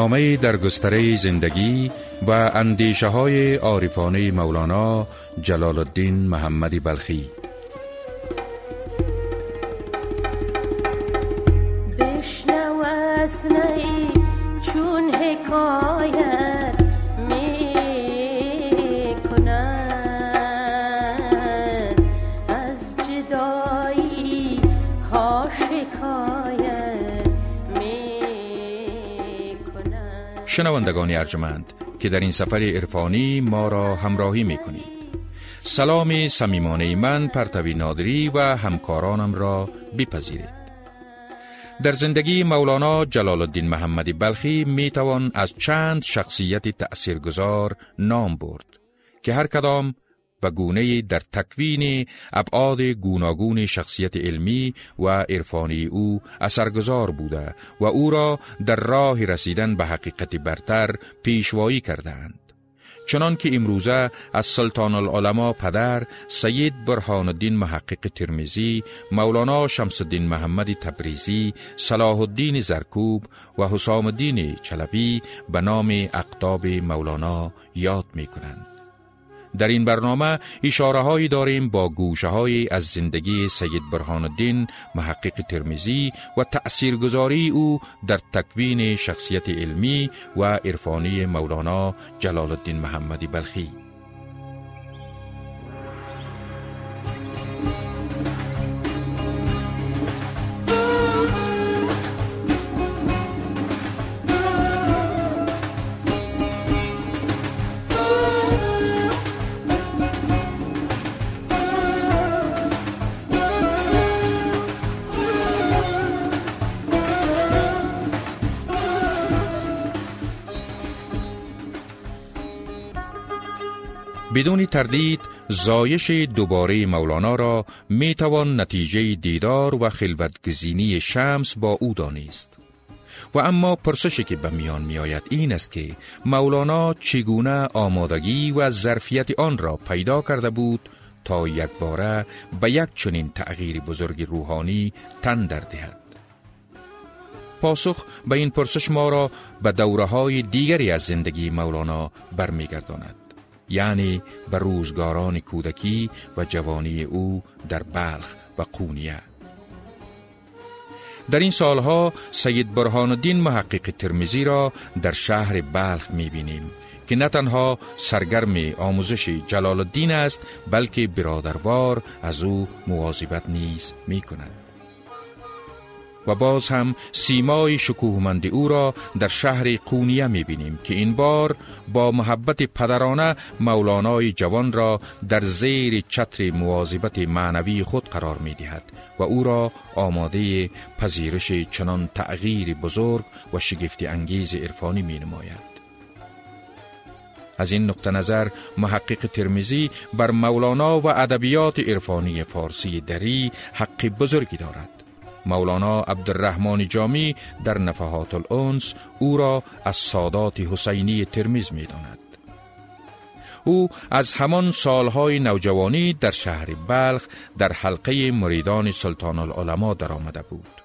برنامه در گستره زندگی و اندیشه های عارفانه مولانا جلال الدین محمدی بلخی. بشنو چون حکایت شنوندگان ارجمند که در این سفر عرفانی ما را همراهی می کنید سلام صمیمانه من پرتوی نادری و همکارانم را بپذیرید. در زندگی مولانا جلال الدین محمدی بلخی می توان از چند شخصیت تأثیرگذار نام برد که هر کدام و گونه در تکوین ابعاد گوناگون شخصیت علمی و عرفانی او اثرگذار بوده و او را در راه رسیدن به حقیقت برتر پیشوایی کردند. چنان که امروزه از سلطان العلماء پدر سید برهان الدین محقق ترمیزی، مولانا شمس الدین محمد تبریزی، صلاح الدین زرکوب و حسام الدین چلبی به نام اقتاب مولانا یاد می کنند. در این برنامه اشاره هایی داریم با گوشه های از زندگی سید برهان الدین محقق ترمیزی و تأثیرگذاری او در تکوین شخصیت علمی و عرفانی مولانا جلال الدین محمدی بلخی. بدون تردید زایش دوباره مولانا را می توان نتیجه دیدار و خلوتگزینی شمس با او دانست. و اما پرسشی که به میان می آید این است که مولانا چگونه آمادگی و ظرفیت آن را پیدا کرده بود تا یک باره به یک چنین تغییر بزرگ روحانی تن در دهد. پاسخ به این پرسش ما را به دوره های دیگری از زندگی مولانا برمیگرداند. یعنی به روزگاران کودکی و جوانی او در بلخ و قونیه در این سالها سید برهان الدین محقق ترمیزی را در شهر بلخ می بینیم که نه تنها سرگرم آموزش جلال الدین است بلکه برادروار از او مواظبت نیز می کند. و باز هم سیمای شکوهمند او را در شهر قونیه می بینیم که این بار با محبت پدرانه مولانای جوان را در زیر چتر مواظبت معنوی خود قرار می دهد و او را آماده پذیرش چنان تغییر بزرگ و شگفت انگیز عرفانی می نماید. از این نقطه نظر محقق ترمیزی بر مولانا و ادبیات عرفانی فارسی دری حق بزرگی دارد مولانا عبدالرحمن جامی در نفحات الانس او را از سادات حسینی ترمیز می داند. او از همان سالهای نوجوانی در شهر بلخ در حلقه مریدان سلطان العلماء در آمده بود.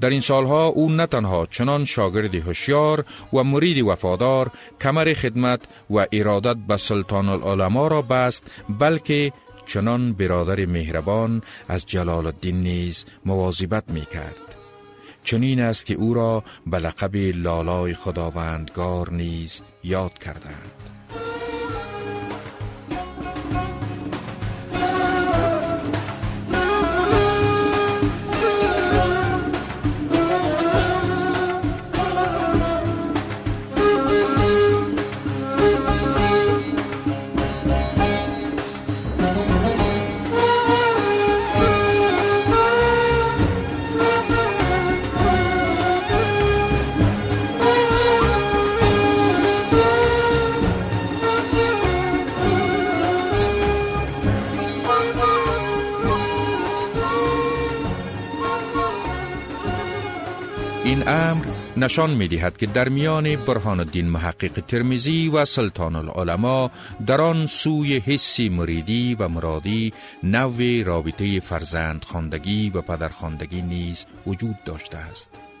در این سالها او نه تنها چنان شاگرد هوشیار و مرید وفادار کمر خدمت و ارادت به سلطان العلماء را بست بلکه چنان برادر مهربان از جلال الدین نیز مواظبت می کرد. چنین است که او را به لقب لالای خداوندگار نیز یاد کردند. نشان می دهد که در میان برهان الدین محقق ترمیزی و سلطان العلماء در آن سوی حسی مریدی و مرادی نوع رابطه فرزند خاندگی و پدر خاندگی نیز وجود داشته است.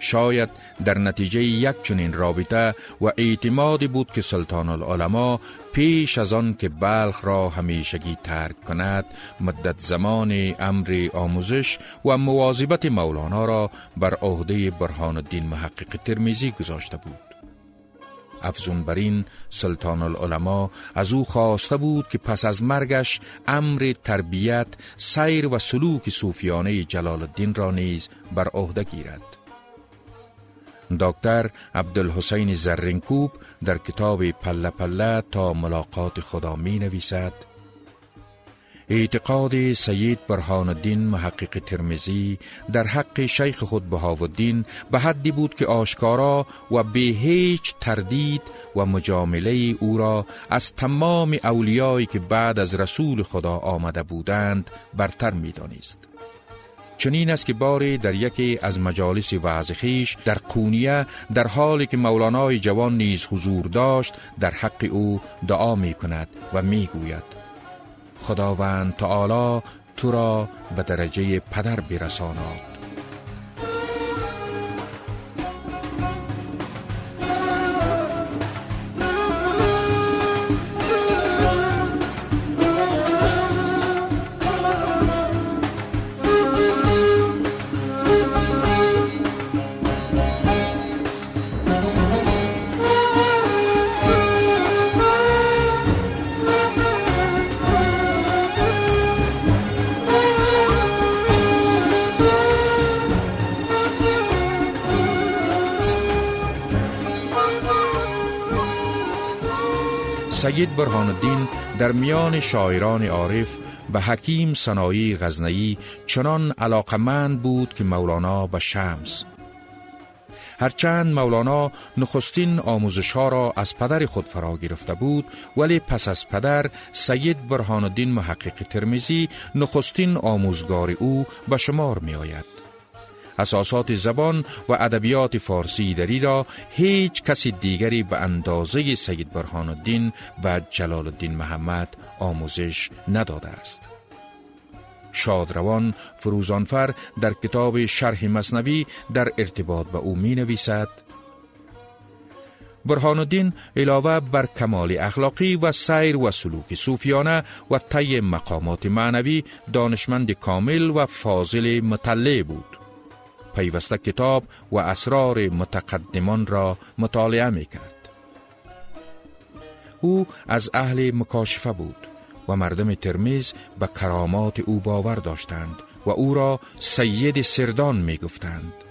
شاید در نتیجه یک چنین رابطه و اعتمادی بود که سلطان العلماء پیش از آن که بلخ را همیشگی ترک کند مدت زمان امر آموزش و مواظبت مولانا را بر عهده برهان الدین محقق ترمیزی گذاشته بود. افزون بر این سلطان العلماء از او خواسته بود که پس از مرگش امر تربیت سیر و سلوک صوفیانه جلال الدین را نیز بر عهده گیرد. دکتر عبدالحسین زرینکوب در کتاب پله پله تا ملاقات خدا می نویسد اعتقاد سید برهان الدین محقق ترمزی در حق شیخ خود بهاودین به حدی بود که آشکارا و به هیچ تردید و مجامله او را از تمام اولیایی که بعد از رسول خدا آمده بودند برتر می دانست. چنین است که باری در یکی از مجالس وعظ در قونیه در حالی که مولانای جوان نیز حضور داشت در حق او دعا می کند و می گوید خداوند تعالی تو را به درجه پدر برساناد سید برهان الدین در میان شاعران عارف به حکیم سنایی غزنهی چنان علاقمند بود که مولانا به شمس هرچند مولانا نخستین آموزش ها را از پدر خود فرا گرفته بود ولی پس از پدر سید برهان الدین محقق ترمیزی نخستین آموزگار او به شمار می آید. اساسات زبان و ادبیات فارسی دری را هیچ کسی دیگری به اندازه سید برهان الدین و جلال الدین محمد آموزش نداده است. شادروان فروزانفر در کتاب شرح مصنوی در ارتباط به او می نویسد برهان الدین علاوه بر کمال اخلاقی و سیر و سلوک صوفیانه و طی مقامات معنوی دانشمند کامل و فاضل مطلع بود. پیوسته کتاب و اسرار متقدمان را مطالعه می کرد. او از اهل مکاشفه بود و مردم ترمیز به کرامات او باور داشتند و او را سید سردان می گفتند.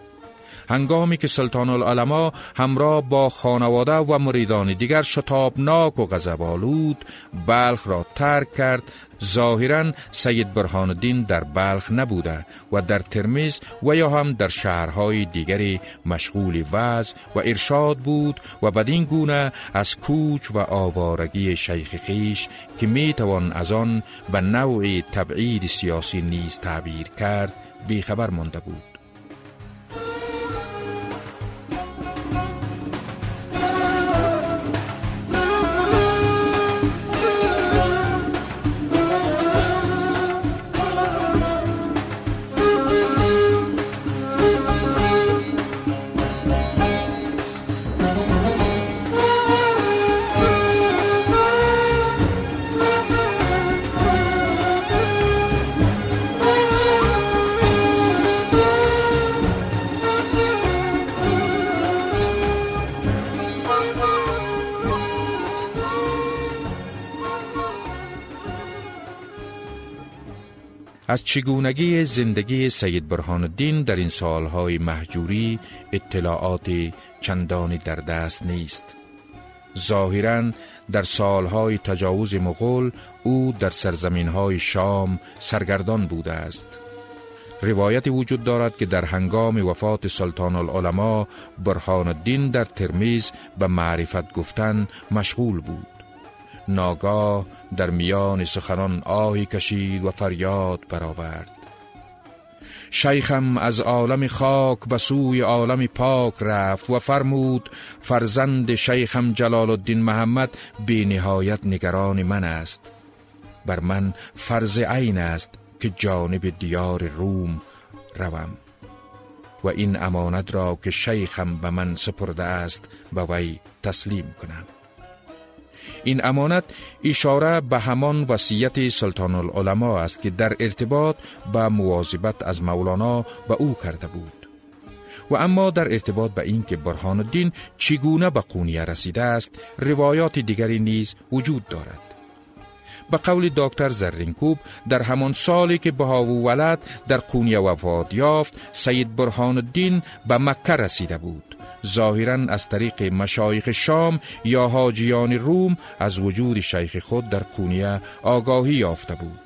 هنگامی که سلطان العلماء همراه با خانواده و مریدان دیگر شتابناک و غضبآلود بلخ را ترک کرد. ظاهرا سید برهان الدین در بلخ نبوده و در ترمیز و یا هم در شهرهای دیگری مشغول وز و ارشاد بود و بدین گونه از کوچ و آوارگی شیخ خیش که می توان از آن به نوع تبعید سیاسی نیز تعبیر کرد بیخبر مانده بود. از چگونگی زندگی سید برهان الدین در این سالهای محجوری اطلاعات چندانی در دست نیست. ظاهرا در سالهای تجاوز مغول او در سرزمین های شام سرگردان بوده است. روایتی وجود دارد که در هنگام وفات سلطان العلماء برهان الدین در ترمیز به معرفت گفتن مشغول بود. ناگاه در میان سخنان آهی کشید و فریاد برآورد. شیخم از عالم خاک به سوی عالم پاک رفت و فرمود فرزند شیخم جلال الدین محمد بی نهایت نگران من است. بر من فرض عین است که جانب دیار روم روم. و این امانت را که شیخم به من سپرده است به وی تسلیم کنم. این امانت اشاره به همان وصیت سلطان العلماء است که در ارتباط به مواظبت از مولانا به او کرده بود. و اما در ارتباط به اینکه برهان الدین چگونه به قونیه رسیده است روایات دیگری نیز وجود دارد. به قول دکتر زرینکوب در همان سالی که بهاو ولد در قونیه وفات یافت سید برهان الدین به مکه رسیده بود. ظاهرا از طریق مشایخ شام یا حاجیان روم از وجود شیخ خود در قونیه آگاهی یافته بود.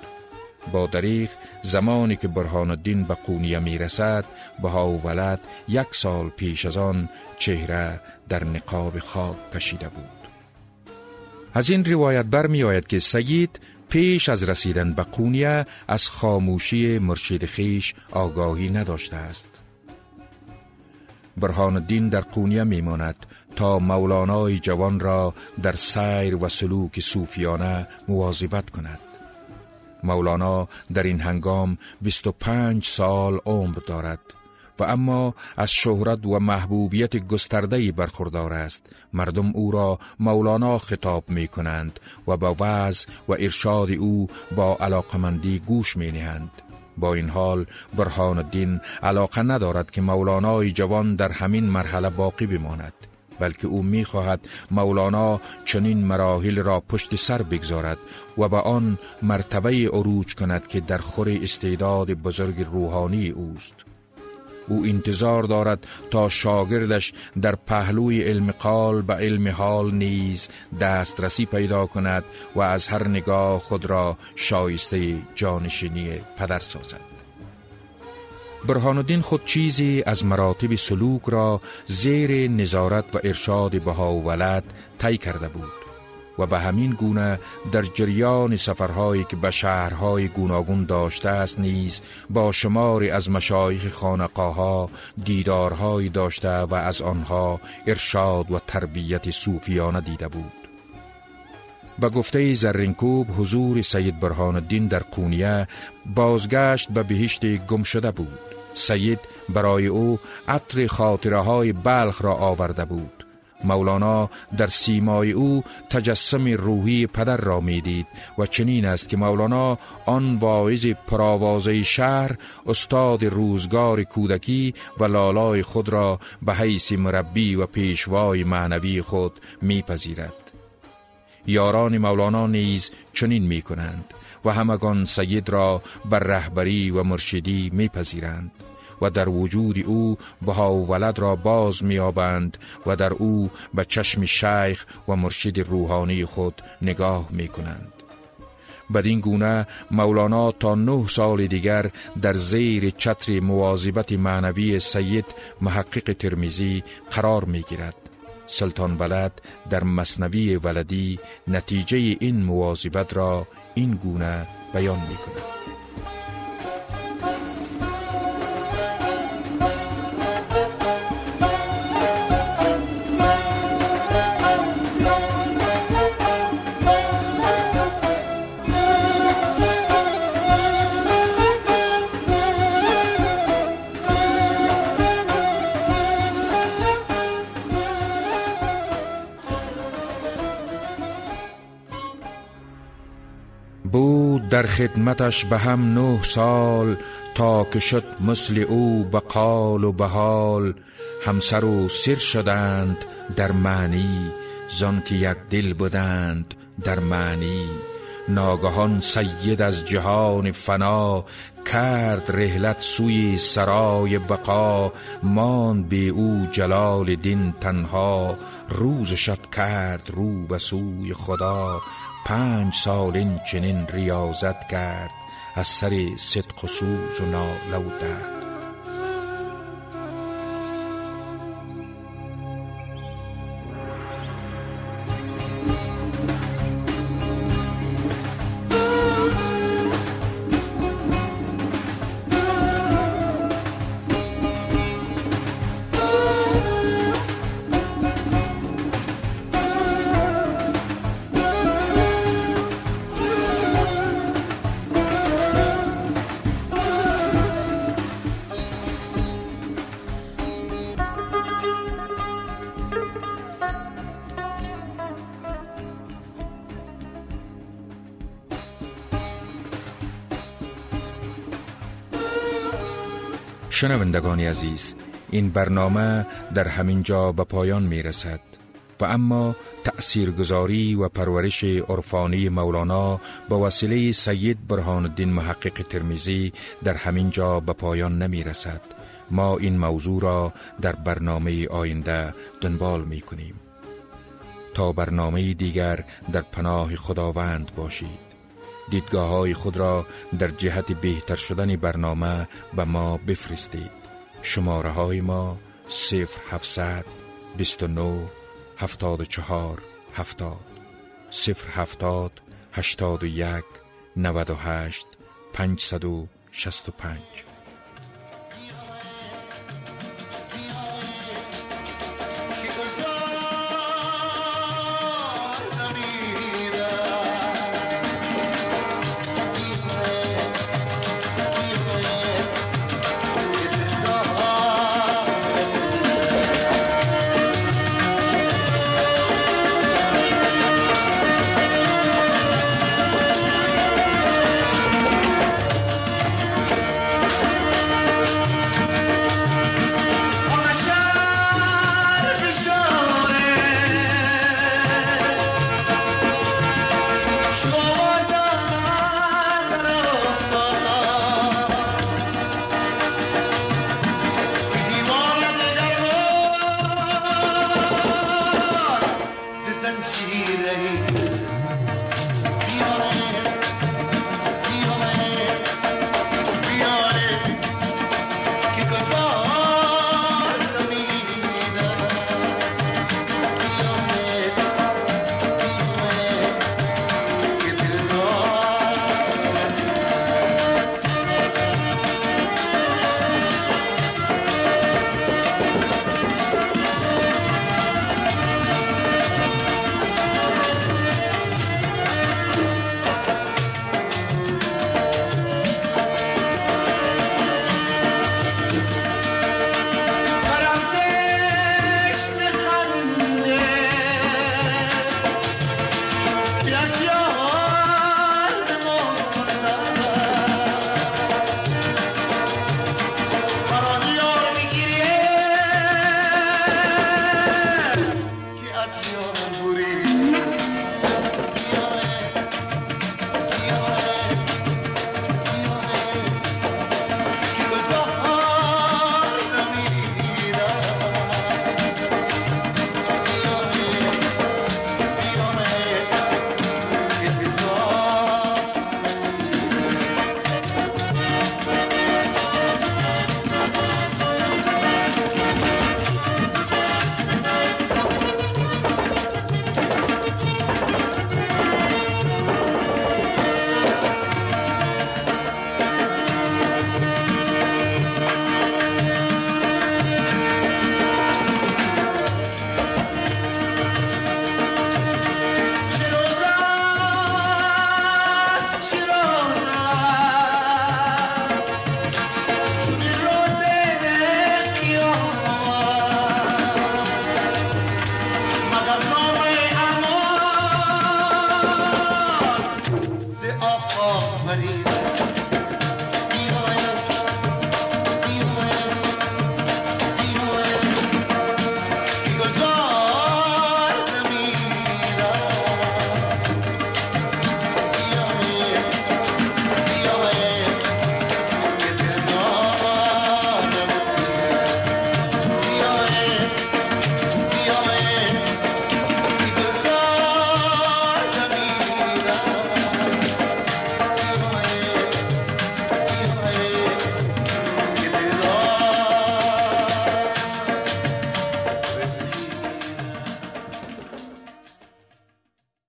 با دریغ زمانی که برهان الدین به قونیه می رسد بها ولد یک سال پیش از آن چهره در نقاب خاک کشیده بود. از این روایت برمی آید که سید پیش از رسیدن به قونیه از خاموشی مرشد خیش آگاهی نداشته است. برهان الدین در قونیه میماند تا مولانای جوان را در سیر و سلوک صوفیانه مواظبت کند مولانا در این هنگام 25 سال عمر دارد و اما از شهرت و محبوبیت گستردهی برخوردار است مردم او را مولانا خطاب می کنند و با وعظ و ارشاد او با علاقمندی گوش می نهند. با این حال برهان الدین علاقه ندارد که مولانای جوان در همین مرحله باقی بماند بلکه او می‌خواهد مولانا چنین مراحل را پشت سر بگذارد و به آن مرتبه عروج کند که در خور استعداد بزرگ روحانی اوست. او انتظار دارد تا شاگردش در پهلوی علم قال به علم حال نیز دسترسی پیدا کند و از هر نگاه خود را شایسته جانشینی پدر سازد. برهان الدین خود چیزی از مراتب سلوک را زیر نظارت و ارشاد بها و ولد طی کرده بود. و به همین گونه در جریان سفرهایی که به شهرهای گوناگون داشته است نیز با شماری از مشایخ خانقاها دیدارهایی داشته و از آنها ارشاد و تربیت صوفیانه دیده بود. به گفته زرینکوب حضور سید برهان الدین در قونیه بازگشت به بهشت گم شده بود. سید برای او عطر خاطره های بلخ را آورده بود. مولانا در سیمای او تجسم روحی پدر را می‌دید و چنین است که مولانا آن واعظ پرآوازه شهر استاد روزگار کودکی و لالای خود را به حیث مربی و پیشوای معنوی خود میپذیرد. یاران مولانا نیز چنین می کنند و همگان سید را بر رهبری و مرشدی میپذیرند. و در وجود او بها و ولد را باز میابند و در او به چشم شیخ و مرشد روحانی خود نگاه می کنند. بدین گونه مولانا تا نه سال دیگر در زیر چتر مواظبت معنوی سید محقق ترمیزی قرار می گیرد. سلطان ولد در مصنوی ولدی نتیجه این مواظبت را این گونه بیان می کند. خدمتش به هم نه سال تا که شد مثل او به قال و به حال همسر و سر شدند در معنی زن که یک دل بودند در معنی. ناگهان سید از جهان فنا کرد رهلت سوی سرای بقا. مان به او جلال دین تنها. روز شب کرد رو به سوی خدا. پنج سال این چنین ریاضت کرد از سر صدق و سوز و ناله درد. شنوندگان عزیز این برنامه در همین جا به پایان می رسد و اما تأثیرگذاری و پرورش عرفانی مولانا با وسیله سید برهان الدین محقق ترمیزی در همین جا به پایان نمی رسد ما این موضوع را در برنامه آینده دنبال می کنیم تا برنامه دیگر در پناه خداوند باشید. دیدگاه های خود را در جهت بهتر شدن برنامه به ما بفرستید. شماره های ما 0700 29 74 70 070 81 98 565